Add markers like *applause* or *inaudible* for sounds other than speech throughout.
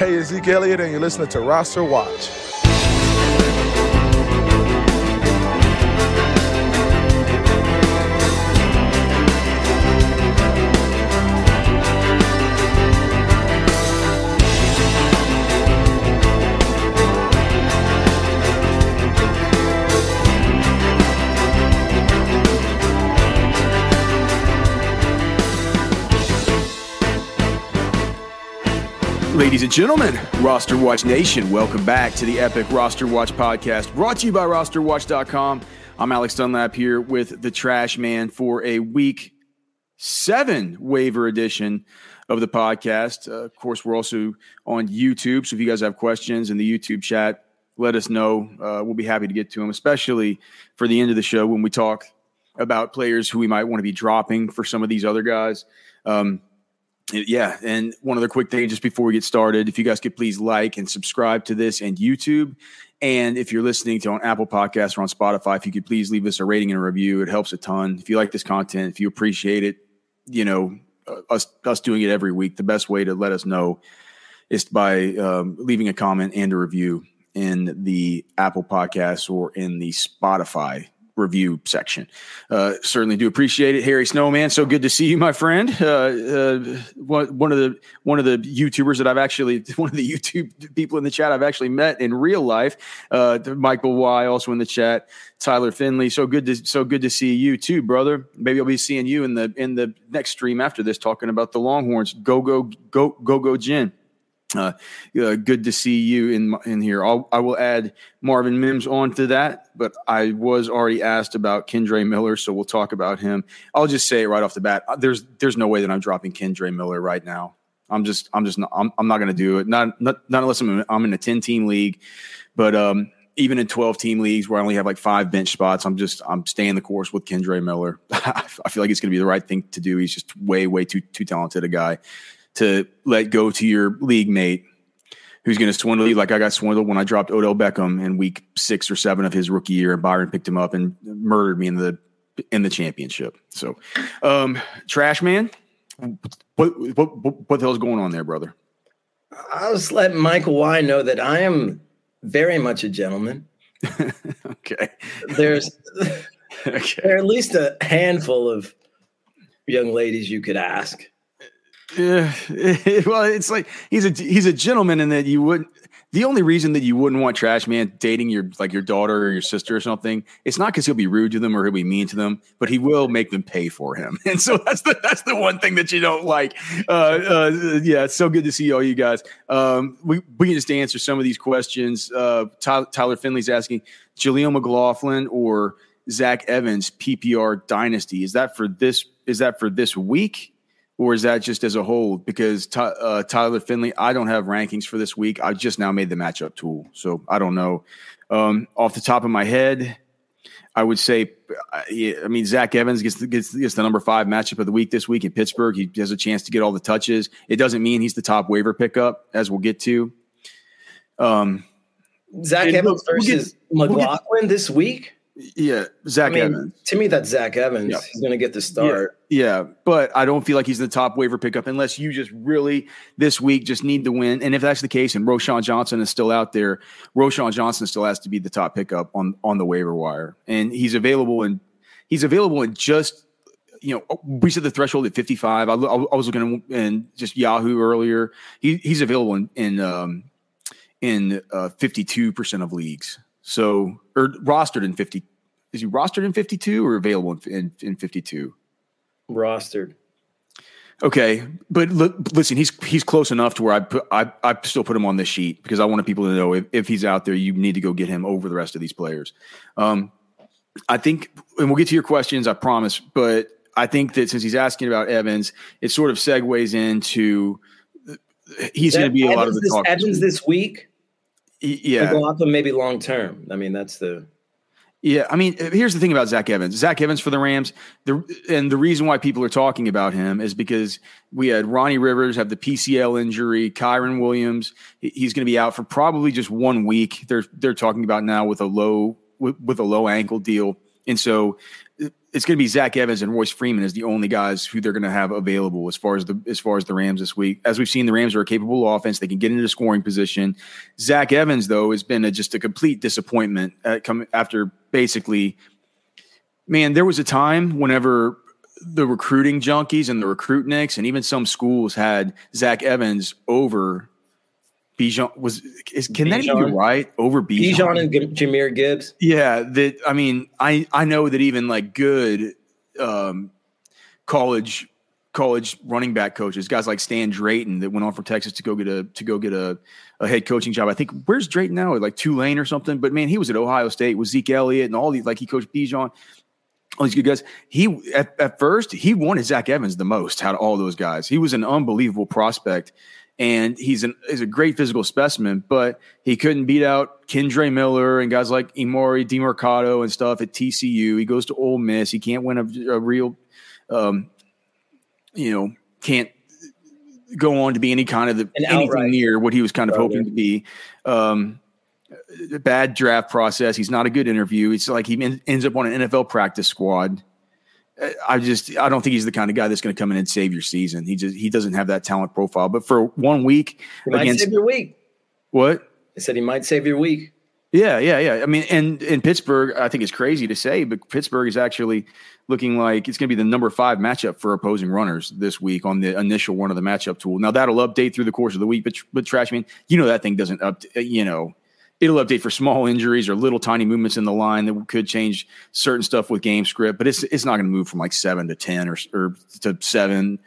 Hey, Zeke Elliott, and you're listening to Roster Watch. Ladies and gentlemen, Roster Watch Nation, welcome back to the Epic Roster Watch podcast brought to you by rosterwatch.com. I'm Alex Dunlap here with the Trash Man for a week seven waiver edition of the podcast. Uh, of course, we're also on YouTube. So if you guys have questions in the YouTube chat, let us know. Uh, we'll be happy to get to them, especially for the end of the show when we talk about players who we might want to be dropping for some of these other guys. Um, yeah, and one other quick thing just before we get started, if you guys could please like and subscribe to this and YouTube. And if you're listening to on Apple Podcasts or on Spotify, if you could please leave us a rating and a review, it helps a ton. If you like this content, if you appreciate it, you know, uh, us us doing it every week, the best way to let us know is by um, leaving a comment and a review in the Apple Podcasts or in the Spotify review section. Uh, certainly do appreciate it, Harry Snowman. So good to see you, my friend. Uh, uh, one of the one of the YouTubers that I've actually *laughs* one of the YouTube people in the chat I've actually met in real life. Uh, Michael Y also in the chat. Tyler Finley. So good to so good to see you too, brother. Maybe I'll be seeing you in the in the next stream after this, talking about the Longhorns. Go go go go go Gin. Uh, uh, good to see you in in here. I'll, I will add Marvin Mims onto that, but I was already asked about Kendre Miller, so we'll talk about him. I'll just say right off the bat. Uh, there's there's no way that I'm dropping Kendre Miller right now. I'm just I'm just not I'm, I'm not going to do it. Not, not not unless I'm I'm in a 10 team league, but um even in 12 team leagues where I only have like five bench spots, I'm just I'm staying the course with Kendre Miller. *laughs* I feel like it's going to be the right thing to do. He's just way way too too talented a guy to let go to your league mate who's going to swindle you like I got swindled when I dropped Odell Beckham in week six or seven of his rookie year, and Byron picked him up and murdered me in the in the championship. So, um, Trash Man, what what what, what the hell's going on there, brother? I'll just let Michael Y know that I am very much a gentleman. *laughs* okay. There's *laughs* okay. there are at least a handful of young ladies you could ask yeah, *laughs* well, it's like he's a he's a gentleman, in that you wouldn't. The only reason that you wouldn't want Trash Man dating your like your daughter or your sister or something, it's not because he'll be rude to them or he'll be mean to them, but he will make them pay for him, *laughs* and so that's the that's the one thing that you don't like. Uh, uh, yeah, it's so good to see all you guys. Um, we we can just answer some of these questions. Uh, Tyler, Tyler Finley's asking Jaleel McLaughlin or Zach Evans PPR dynasty. Is that for this? Is that for this week? Or is that just as a whole? Because uh, Tyler Finley, I don't have rankings for this week. I just now made the matchup tool, so I don't know. Um, off the top of my head, I would say, uh, I mean, Zach Evans gets, gets gets the number five matchup of the week this week in Pittsburgh. He has a chance to get all the touches. It doesn't mean he's the top waiver pickup, as we'll get to. Um, Zach Evans versus we'll McLaughlin we'll this week. Yeah, Zach I mean, Evans. To me, that's Zach Evans. Yeah. He's going to get the start. Yeah, yeah, but I don't feel like he's the top waiver pickup unless you just really this week just need to win. And if that's the case, and Roschon Johnson is still out there, Roschon Johnson still has to be the top pickup on on the waiver wire, and he's available and he's available in just you know, we said the threshold at 55. I, I, was looking in just Yahoo earlier. He, he's available in in um, in uh, 52% of leagues. So, or rostered in 50, is he rostered in 52 or available in, in, in 52? Rostered. Okay, but look, listen, he's he's close enough to where I put I I still put him on this sheet because I wanted people to know if, if he's out there, you need to go get him over the rest of these players. Um, I think, and we'll get to your questions, I promise. But I think that since he's asking about Evans, it sort of segues into he's going to be a Evans lot of the this, talk. Evans this week, yeah, go off him maybe long term. I mean, that's the yeah, I mean, here's the thing about Zach Evans. Zach Evans for the Rams, the, and the reason why people are talking about him is because we had Ronnie Rivers have the PCL injury, Kyren Williams, he's going to be out for probably just one week. They're they're talking about now with a low with, with a low ankle deal, and so it's going to be Zach Evans and Royce Freeman as the only guys who they're going to have available as far as the as far as the Rams this week. As we've seen, the Rams are a capable offense; they can get into scoring position. Zach Evans, though, has been a, just a complete disappointment at come after basically. Man, there was a time whenever the recruiting junkies and the recruit nicks and even some schools had Zach Evans over Bijan was is can Bijan. that even be right over Bijan? Bijan and G- Jahmyr Gibbs. Yeah, that I mean, I I know that even like good um, college college running back coaches, guys like Stan Drayton that went on from Texas to go get a to go get a, a head coaching job. I think where's Drayton now? Like Tulane or something. But man, he was at Ohio State with Zeke Elliott and all these like he coached Bijan. All these good guys. He at, at first he wanted Zach Evans the most out of all those guys. He was an unbelievable prospect and he's an he's a great physical specimen, but he couldn't beat out Kendre Miller and guys like Emari Demercado and stuff at TCU. He goes to Ole Miss. He can't win a, a real, um, you know, can't go on to be any kind of the, anything near what he was kind of hoping to be. Um, bad draft process. He's not a good interview. It's like he ends up on an NFL practice squad I just I don't think he's the kind of guy that's going to come in and save your season. He just he doesn't have that talent profile. But for one week, he might against, save your week. What? I said he might save your week. Yeah, yeah, yeah. I mean, and in Pittsburgh, I think it's crazy to say, but Pittsburgh is actually looking like it's going to be the number five matchup for opposing runners this week on the initial one of the matchup tool. Now that'll update through the course of the week, but but trash I mean, you know that thing doesn't up. You know, it'll update for small injuries or little tiny movements in the line that could change certain stuff with game script, but it's it's not going to move from like seven to ten or or to seven.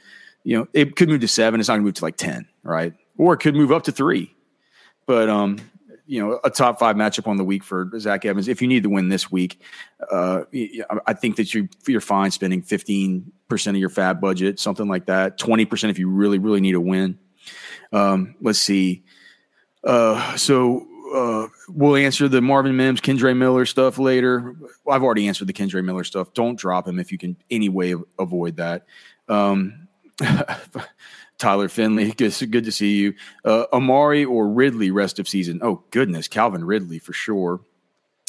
You know, it could move to seven. It's not going to move to like ten, right? Or it could move up to three. But um, you know, a top five matchup on the week for Zach Evans. If you need to win this week, uh, I think that you you're fine spending fifteen percent of your FAAB budget, something like that. Twenty percent if you really really need a win. Um, let's see. Uh, so uh, we'll answer the Marvin Mims, Kendre Miller stuff later. I've already answered the Kendre Miller stuff. Don't drop him if you can any way avoid that. Um, *laughs* Tyler Finley, *laughs* good, good to see you. Uh, Amari or Ridley rest of season. Oh goodness, Calvin Ridley for sure.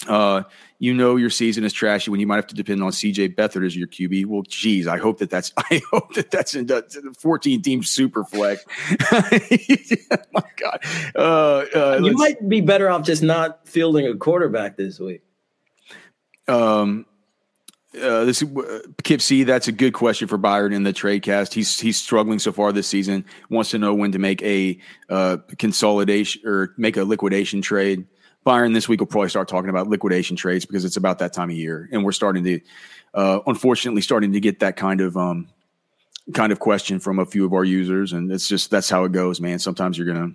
Uh, you know your season is trashy when you might have to depend on CJ Beathard as your QB. Well, geez, I hope that that's *laughs* I hope that that's in the 14 team super flex. *laughs* my God, uh, uh, you might be better off just not fielding a quarterback this week. Um, uh, this uh, Kip C. That's a good question for Byron in the trade cast. He's he's struggling so far this season. Wants to know when to make a uh, consolidation or make a liquidation trade. Byron this week we'll probably start talking about liquidation trades because it's about that time of year, and we're starting to, uh, unfortunately, starting to get that kind of um, kind of question from a few of our users, and it's just that's how it goes, man. Sometimes you're gonna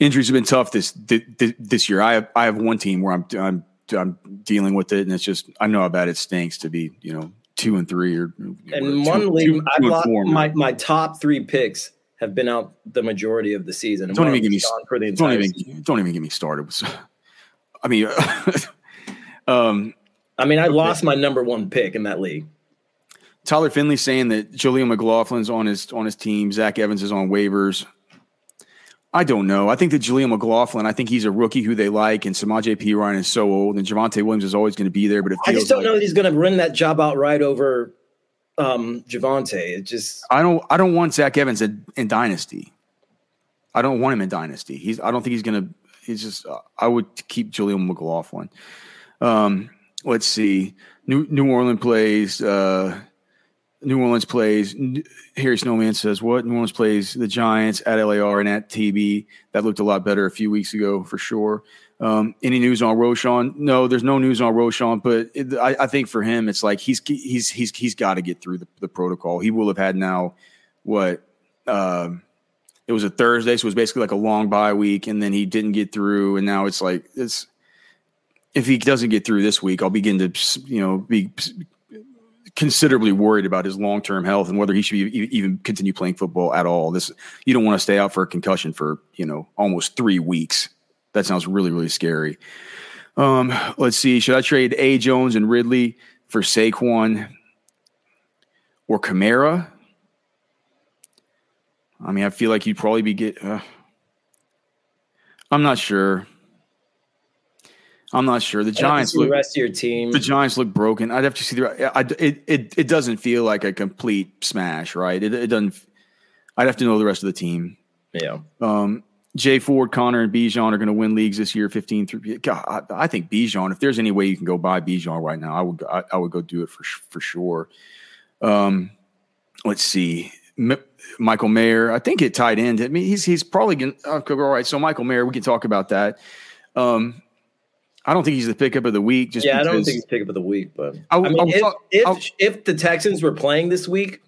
injuries have been tough this this year. I have I have one team where I'm I'm I'm dealing with it, and it's just I know how bad it stinks to be you know two and three or and one league. I've lost my my top three picks have been out the majority of the season. Don't even get me for the don't even season. don't even get me started. *laughs* I mean, *laughs* um, I mean, I lost my number one pick in that league. Tyler Finley saying that Jaleel McLaughlin's on his on his team. Zach Evans is on waivers. I don't know. I think that Jaleel McLaughlin, I think he's a rookie who they like, and Samaj P. Ryan is so old, and Javonte Williams is always going to be there. But I just don't like, know that he's going to run that job out right over um, Javonte. It just I don't I don't want Zach Evans in, in, Dynasty. I don't want him in Dynasty. He's I don't think he's gonna. He's just uh, I would keep Julian McLaughlin. Um, let's see. New New Orleans plays. Uh, New Orleans plays. Harry Snowman says, "What New Orleans plays the Giants at LAR and at TB. That looked a lot better a few weeks ago for sure." Um, any news on Roschon? No, there's no news on Roschon, but it, I, I, think for him, it's like he's he's he's he's got to get through the, the, protocol. He will have had now what uh, it was a Thursday, so it was basically like a long bye week, and then he didn't get through, and now it's like it's if he doesn't get through this week, I'll begin to you know be considerably worried about his long term health and whether he should be, even continue playing football at all. This you don't want to stay out for a concussion for you know almost three weeks. That sounds really, really scary. Um, let's see. Should I trade A. Jones and Ridley for Saquon or Kamara? I mean, I feel like you'd probably be get. Uh, I'm not sure. I'm not sure. The Giants look, the rest of your team. The Giants look broken. I'd have to see the. I, it, it it doesn't feel like a complete smash, right? It, it doesn't. I'd have to know the rest of the team. Yeah. Um, Jay Ford, Connor, and Bijan are going to win leagues this year. Fifteen through. God, I, I, think Bijan. If there's any way you can go buy Bijan right now, I would. I, I would go do it for for sure. Um, let's see. Michael Mayer. I think it tied in. I mean, he's he's probably going. Okay, all right. So Michael Mayer, we can talk about that. Um, I don't think he's the pickup of the week. Just yeah, I don't think he's pickup of the week. But I, I mean, I'll, if I'll, if, if the Texans were playing this week,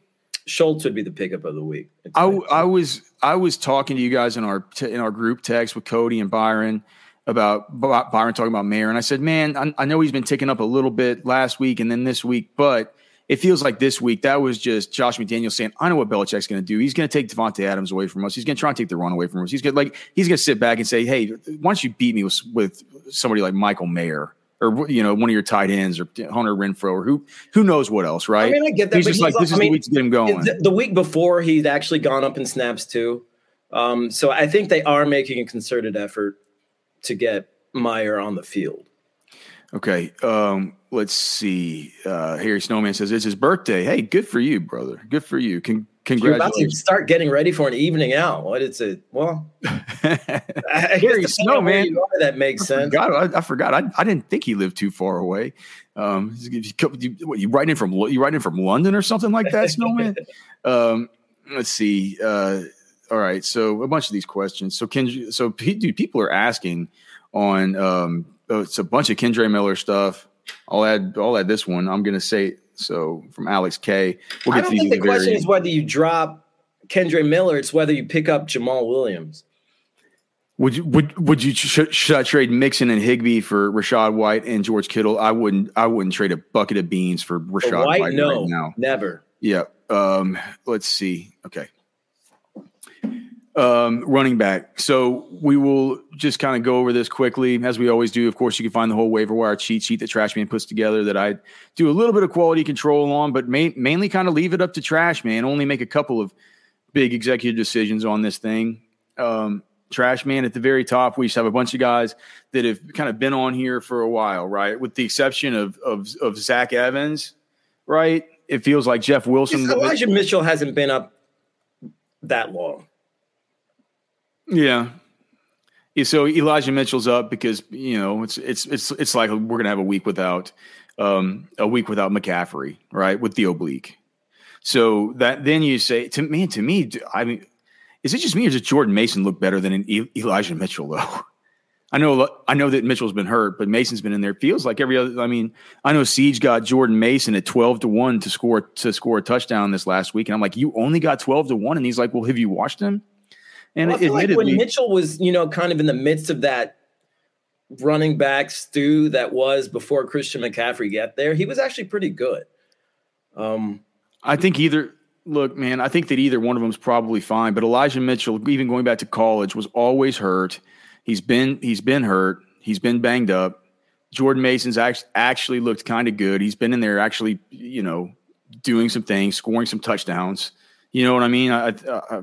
Schultz would be the pickup of the week. I, I was I was talking to you guys in our in our group text with Cody and Byron about Byron talking about Mayer, and I said, man, I, I know he's been ticking up a little bit last week and then this week, but it feels like this week that was just Josh McDaniels saying, "I know what Belichick's going to do. He's going to take Davante Adams away from us. He's going to try and take the run away from us. He's going like he's going to sit back and say, "Hey, why don't you beat me with, with somebody like Michael Mayer or you know one of your tight ends or Hunter Renfrow, or who who knows what else, right?" I mean, I get that. He's just like this is I mean, the week to get him going. The, the week before, he'd actually gone up in snaps too. Um, so I think they are making a concerted effort to get Mayer on the field. Okay. Um, let's see. Uh, Harry Snowman says it's his birthday. Hey, good for you, brother. Good for you. Con- congratulations. You're about to start getting ready for an evening out. What is it? Well, *laughs* I Harry Snowman. that makes sense. I forgot. I, I, forgot. I, I, didn't think he lived too far away. Um, you, what, you writing from you writing from London or something like that, Snowman? *laughs* um, let's see. Uh, all right. So a bunch of these questions. So can you, so dude, people are asking on um, oh, it's a bunch of Kendre Miller stuff. I'll add I'll add this one. I'm gonna say so from Alex K. We'll I don't think the question very, is whether you drop Kendre Miller. It's whether you pick up Jamaal Williams. Would you would would you sh- should I trade Mixon and Higbee for Rachaad White and George Kittle? I wouldn't. I wouldn't trade a bucket of beans for Rachaad White. White no, right now. never. Yeah. Um, let's see. Okay um, running back. So we will just kind of go over this quickly, as we always do. Of course, you can find the whole waiver wire cheat sheet that Trashman puts together that I do a little bit of quality control on, but main, mainly kind of leave it up to Trashman. Only make a couple of big executive decisions on this thing. Um, Trashman at the very top. We just have a bunch of guys that have kind of been on here for a while, right? With the exception of of, of Zach Evans, right? It feels like Jeff Wilson. Elijah Mitchell hasn't been up that long. Yeah. So Elijah Mitchell's up because you know it's it's it's it's like we're gonna have a week without um, a week without McCaffrey, right? With the oblique. So that then you say to me, to me, I mean, is it just me or does Jordan Mason look better than an Elijah Mitchell though? *laughs* I know I know that Mitchell's been hurt, but Mason's been in there. Feels like every other. I mean, I know Siege got Jordan Mason at twelve to one to score to score a touchdown this last week, and I'm like, you only got twelve to one, and he's like, well, have you watched him? And well, I feel like when Mitchell was, you know, kind of in the midst of that running back stew that was before Christian McCaffrey got there, he was actually pretty good. Um, I think either look, man, I think that either one of them is probably fine. But Elijah Mitchell, even going back to college, was always hurt. He's been he's been hurt. He's been banged up. Jordan Mason's actually actually looked kind of good. He's been in there actually, you know, doing some things, scoring some touchdowns. You know what I mean? I, I,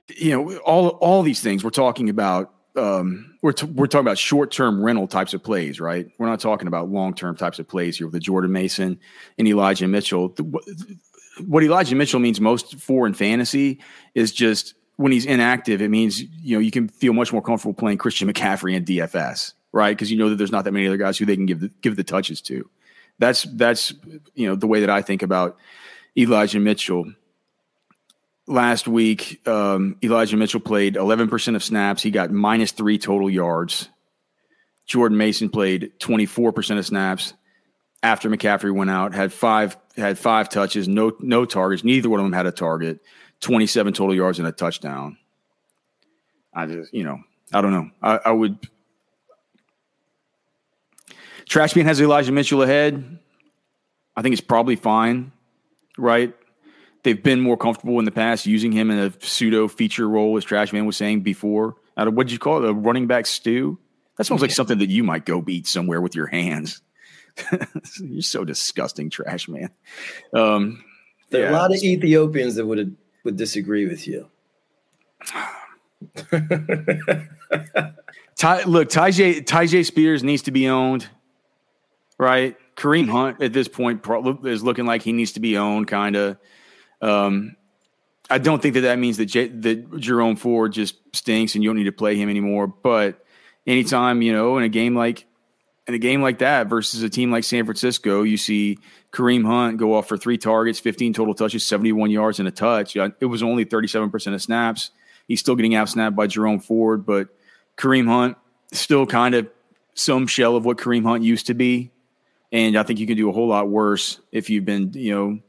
you know, all all these things we're talking about. Um, we're t- we're talking about short term rental types of plays, right? We're not talking about long term types of plays here with the Jordan Mason and Elijah Mitchell. What Elijah Mitchell means most for in fantasy is just when he's inactive, it means you know you can feel much more comfortable playing Christian McCaffrey and DFS, right? Because you know that there's not that many other guys who they can give the, give the touches to. That's that's you know the way that I think about Elijah Mitchell. Last week, um, Elijah Mitchell played 11% of snaps. He got minus three total yards. Jordan Mason played 24% of snaps after McCaffrey went out. Had five had five touches, no no targets. Neither one of them had a target. 27 total yards and a touchdown. I just, you know, I don't know. I, I would. Trashman has Elijah Mitchell ahead. I think it's probably fine, right? They've been more comfortable in the past using him in a pseudo feature role, as Trashman was saying before. Out of what did you call it? A running back stew? That sounds like something that you might go beat somewhere with your hands. *laughs* You're so disgusting, trash man. Um, there are yeah. a lot of Ethiopians that would would disagree with you. *laughs* Ty, look, Tyjae Tyjae Spears needs to be owned, right? Kareem Hunt at this point is looking like he needs to be owned, kind of. Um, I don't think that that means that J- that Jerome Ford just stinks and you don't need to play him anymore. But anytime you know in a game like in a game like that versus a team like San Francisco, you see Kareem Hunt go off for three targets, 15 total touches, 71 yards and a touch. It was only 37% of snaps. He's still getting out snapped by Jerome Ford, but Kareem Hunt still kind of some shell of what Kareem Hunt used to be. And I think you can do a whole lot worse if you've been, you know,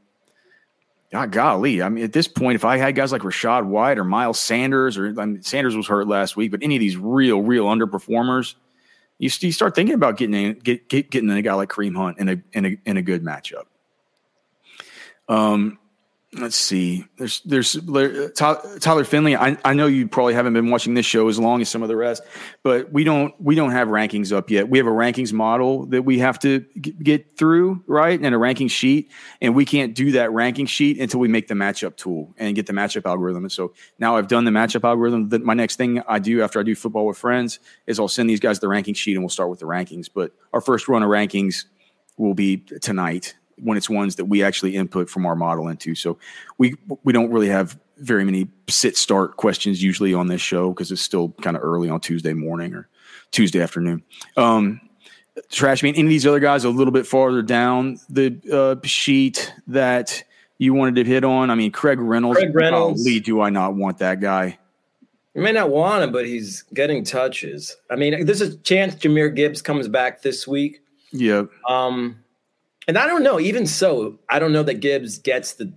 God, golly. I mean, at this point, if I had guys like Rachaad White or Miles Sanders, or I mean, Sanders was hurt last week, but any of these real, real underperformers, you, you start thinking about getting in, get, get, getting a guy like Kareem Hunt in a in a in a good matchup. Um, let's see. There's there's uh, Tyler Finley. I, I know you probably haven't been watching this show as long as some of the rest, but we don't we don't have rankings up yet. We have a rankings model that we have to get through, right? And a ranking sheet, and we can't do that ranking sheet until we make the matchup tool and get the matchup algorithm. And so now I've done the matchup algorithm. That my next thing I do after I do football with friends is I'll send these guys the ranking sheet and we'll start with the rankings. But our first run of rankings will be tonight when it's ones that we actually input from our model into. So we we don't really have very many sit start questions usually on this show because it's still kind of early on Tuesday morning or Tuesday afternoon. Um, Trash mean any of these other guys a little bit farther down the uh, sheet that you wanted to hit on? I mean, Craig Reynolds. Craig Reynolds. Lee, do I not want that guy? You may not want him, but he's getting touches. I mean, there's a chance Jahmyr Gibbs comes back this week. Yeah. Um, and I don't know. Even so, I don't know that Gibbs gets the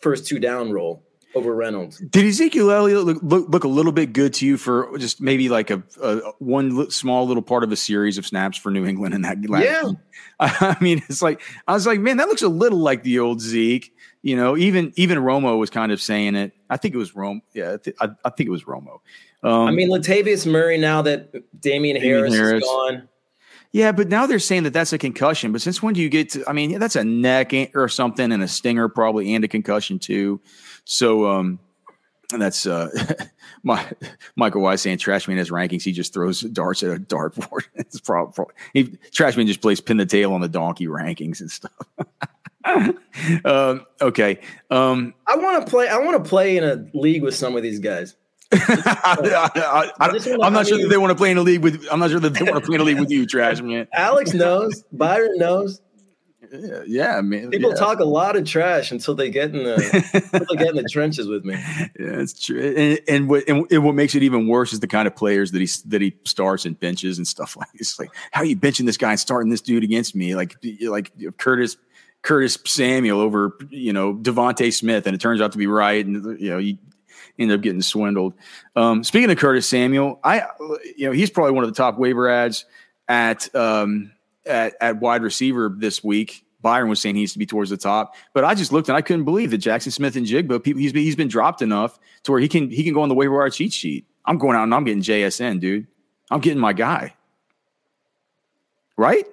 first two down roll over Reynolds. Did Ezekiel Elliott look, look, look, a little bit good to you for just maybe like a, a one small little part of a series of snaps for New England in that last Yeah. *laughs* I mean, it's like I was like, man, that looks a little like the old Zeke. You know, even even Romo was kind of saying it. I think it was Romo. Yeah, I, th- I, I think it was Romo. Um, I mean, Latavius Murray. Now that Damien, Damien Harris, Harris, is gone, yeah, but now they're saying that that's a concussion. But since when do you get to? I mean, that's a neck or something, and a stinger probably, and a concussion too. So, um, and that's uh, *laughs* my Michael Weiss saying Trashman has rankings. He just throws darts at a dartboard. *laughs* it's probably, probably he, Trashman just plays pin the tail on the donkey rankings and stuff. *laughs* um, okay, um, I want to play. I want to play in a league with some of these guys. I, am not sure that they want to play in a league with. I'm not sure that they want to play in a league with you, *laughs* trash man. Alex knows. Byron knows. Yeah, yeah, man. People yeah. talk a lot of trash until they get in the until they get in the *laughs* trenches with me. Yeah, it's true. And, and what and, and, what makes it even worse is the kind of players that he that he starts and benches and stuff like. It's like how are you benching this guy and starting this dude against me? Like like Curtis Curtis Samuel over you know DeVonta Smith, and it turns out to be right. And you know you ended up getting swindled. Um, speaking of Curtis Samuel, I you know he's probably one of the top waiver ads at um, at, at wide receiver this week. Byron was saying he needs to be towards the top, but I just looked and I couldn't believe that Jackson Smith-Njigba. People, he's been, he's been dropped enough to where he can he can go on the waiver wire cheat sheet. I'm going out and I'm getting JSN, dude. I'm getting my guy. Right?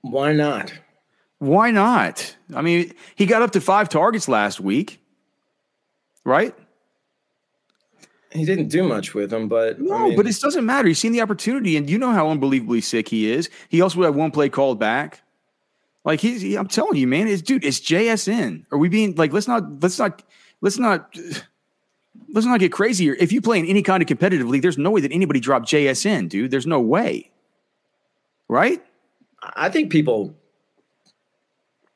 Why not? Why not? I mean, he got up to five targets last week right? He didn't do much with him, but no, I mean, but it doesn't matter. He's seen the opportunity, and you know how unbelievably sick he is. He also had one play called back. Like he's, he, I'm telling you, man, it's dude, it's JSN. Are we being like? Let's not, let's not, let's not. let's not get crazy here. If you play in any kind of competitive league, there's no way that anybody dropped JSN, dude. There's no way. Right? I think people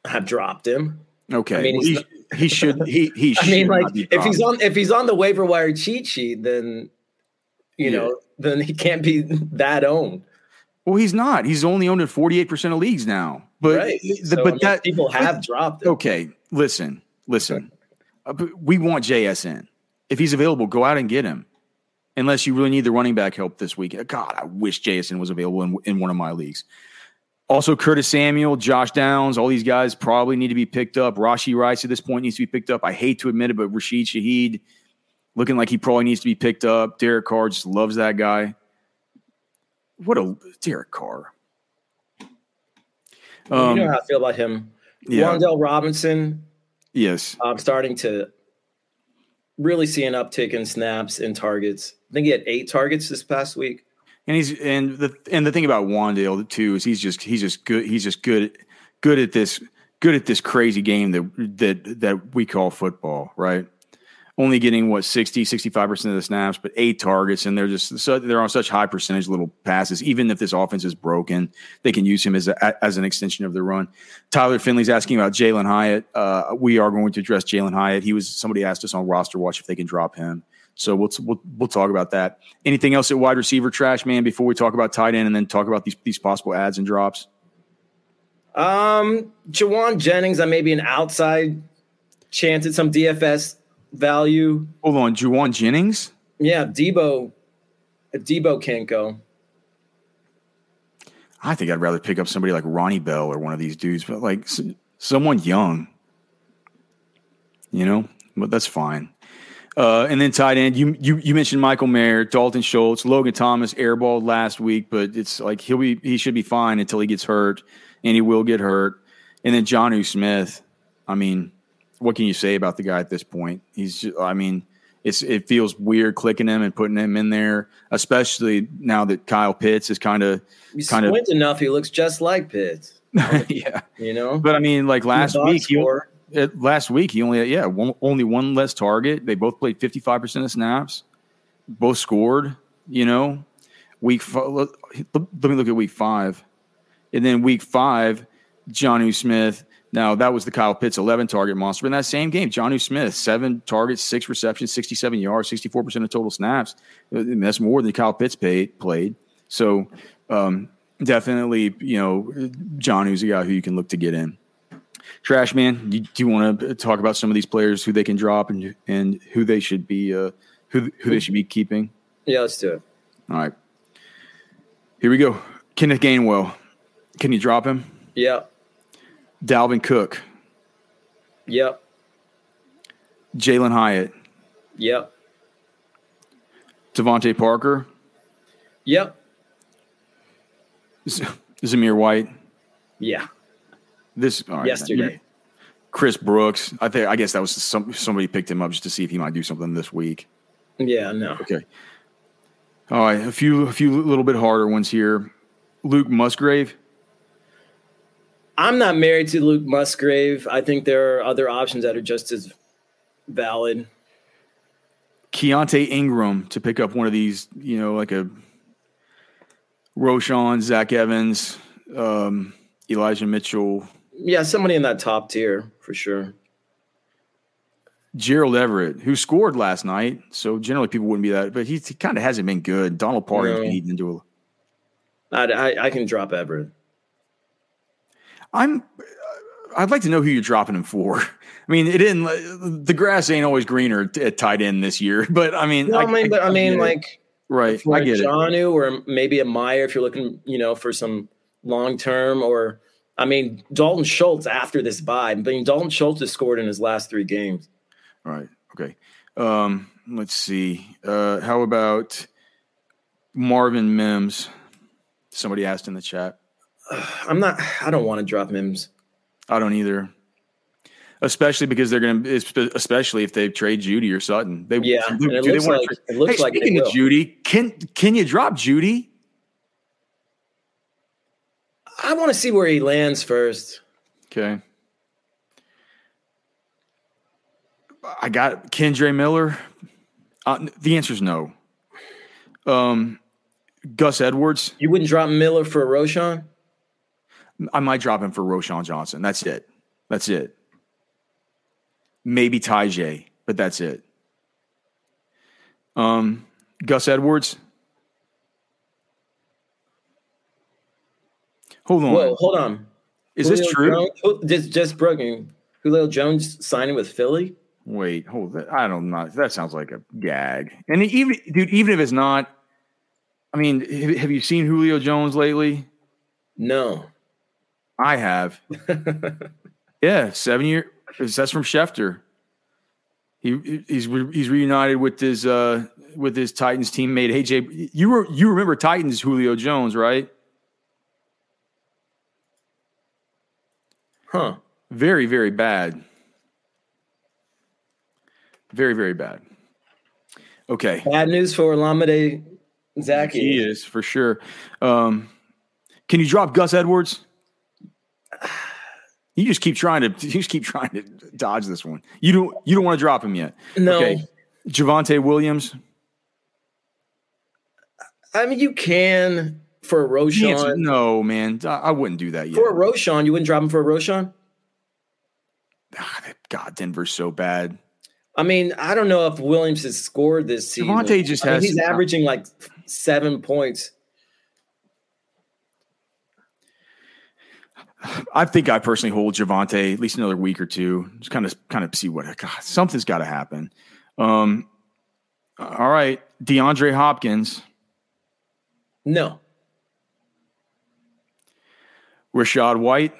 have dropped him. Okay. I mean, well, he, he, should he he should *laughs* I mean, like if he's on if he's on the waiver wire cheat sheet, then you yeah. know, then he can't be that owned. Well, he's not. He's only owned in 48% of leagues now. But right. the, so, but I mean, that people have dropped him. Okay, listen. Listen. Uh, we want JSN. If he's available, go out and get him. Unless you really need the running back help this week. God, I wish JSN was available in, in one of my leagues. Also, Curtis Samuel, Josh Downs, all these guys probably need to be picked up. Rashee Rice at this point needs to be picked up. I hate to admit it, but Rashid Shaheed looking like he probably needs to be picked up. Derek Carr just loves that guy. What a Derek Carr. Um, you know how I feel about him. Yeah. Robinson. Yes. I'm starting to really see an uptick in snaps and targets. I think he had eight targets this past week. And he's and the and the thing about Wan'Dale too is he's just he's just good he's just good good at this good at this crazy game that that that we call football, right? only getting what 60 65% of the snaps but eight targets and they're just so they're on such high percentage little passes. Even if this offense is broken they can use him as a, as an extension of the run. Tyler finley's asking about Jalin hyatt. Uh, we are going to address Jalin hyatt. He was somebody asked us on roster watch if they can drop him so we'll, we'll we'll talk about that anything else at wide receiver trash man before we talk about tight end and then talk about these these possible ads and drops um Jauan Jennings, I may be an outside chance at some DFS value. Hold on, Jauan Jennings? Yeah, Deebo, Deebo can't go. I think I'd rather pick up somebody like Ronnie Bell or one of these dudes, but like someone young, you know. But that's fine. Uh, and then tight end, you you you mentioned Michael Mayer, Dalton Schultz, Logan Thomas airballed last week, but it's like he'll be he should be fine until he gets hurt, and he will get hurt. And then Jonnu Smith, I mean, what can you say about the guy at this point? He's, just, I mean, it's it feels weird clicking him and putting him in there, especially now that Kyle Pitts is kind of kind of enough. He looks just like Pitts. *laughs* yeah, you know. But I mean, like last week, he, it, last week he only yeah one, only one less target. They both played fifty five percent of snaps, both scored. You know, week let, let me look at week five, and then week five, Jonnu Smith now, that was the Kyle Pitts 11 target monster. In that same game, Jonnu Smith, seven targets, six receptions, 67 yards, 64% of total snaps. That's more than Kyle Pitts paid, played. So, um, definitely, you know, Jonnu's a guy who you can look to get in. Trash man, you, do you want to talk about some of these players who they can drop and and who they should be uh, who who they should be keeping? Yeah, let's do it. All right, here we go. Kenneth Gainwell, can you drop him? Yeah. Dalvin Cook. Yep. Jalin Hyatt. Yep. DeVante Parker. Yep. Z- Zamir White. Yeah. This yesterday. Chris Brooks. I think. I guess that was some, somebody picked him up just to see if he might do something this week. Yeah. No. Okay. All right. A few. A few little bit harder ones here. Luke Musgrave. I'm not married to Luke Musgrave. I think there are other options that are just as valid. Keaontay Ingram to pick up one of these, you know, like a Roschon, Zach Evans, um, Elijah Mitchell. Yeah, somebody in that top tier for sure. Gerald Everett, who scored last night, so generally people wouldn't be that, but he, he kind of hasn't been good. Donald Parham no. eaten into a. I, I, I can drop Everett. I'm. I'd like to know who you're dropping him for. *laughs* I mean, it didn't. The grass ain't always greener at tight end this year, *laughs* but I mean, no, I, I mean, but I, I mean, like, right? I get Jonnu or maybe a Mayer if you're looking, you know, for some long term, or I mean, Dalton Schultz after this bye. I mean, Dalton Schultz has scored in his last three games. All right. Okay. Um, let's see. Uh, how about Marvin Mims? Somebody asked in the chat. *sighs* I'm not. I don't want to drop Mims. I don't either. Especially because they're going to, especially if they trade Jeudy or Sutton. They, yeah, do, it, do looks like, it looks hey, like. Speaking of Jeudy, can can you drop Jeudy? I want to see where he lands first. Okay. I got Kendre Miller. Uh, the answer is no. Um, Gus Edwards. You wouldn't drop Miller for Roschon? I might drop him for Roschon Johnson. That's it. That's it. Maybe Tyjae, but that's it. Um, Gus Edwards. Hold on. Whoa, hold on. Is Julio this true? Jones, just just broken. Julio Jones signing with Philly. Wait, hold that. I don't know. That sounds like a gag. And even, dude, even if it's not, I mean, have you seen Julio Jones lately? No, I have. *laughs* yeah, seven year. That's from Schefter. He he's he's reunited with his uh with his Titans teammate AJ. You were you remember Titans Julio Jones, right? Huh. Very very bad. Very, very bad. Okay. Bad news for Olamide Zaccheaus. He is for sure. Um, can you drop Gus Edwards? You just keep trying to you just keep trying to dodge this one. You don't you don't want to drop him yet. No. Okay. Javonte Williams. I mean, you can for a Roschon. No, man, I wouldn't do that yet. For a Roschon, you wouldn't drop him for a Roschon. Ah, God, Denver's so bad. I mean, I don't know if Williams has scored this season. Javonte just I has. He's averaging like seven points. I think I personally hold Javonte at least another week or two. Just kind of, kind of see what God, something's got to happen. Um, all right, DeAndre Hopkins. No. Rachaad White.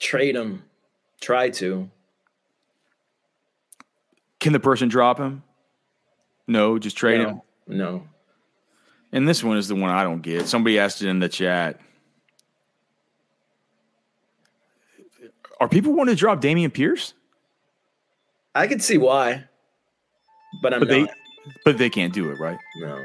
Trade him. Try to. Can the person drop him? No, just trade no, him. No. And this one is the one I don't get. Somebody asked it in the chat. Are people wanting to drop Dameon Pierce? I could see why, but I'm but not. They, but they can't do it, right? No.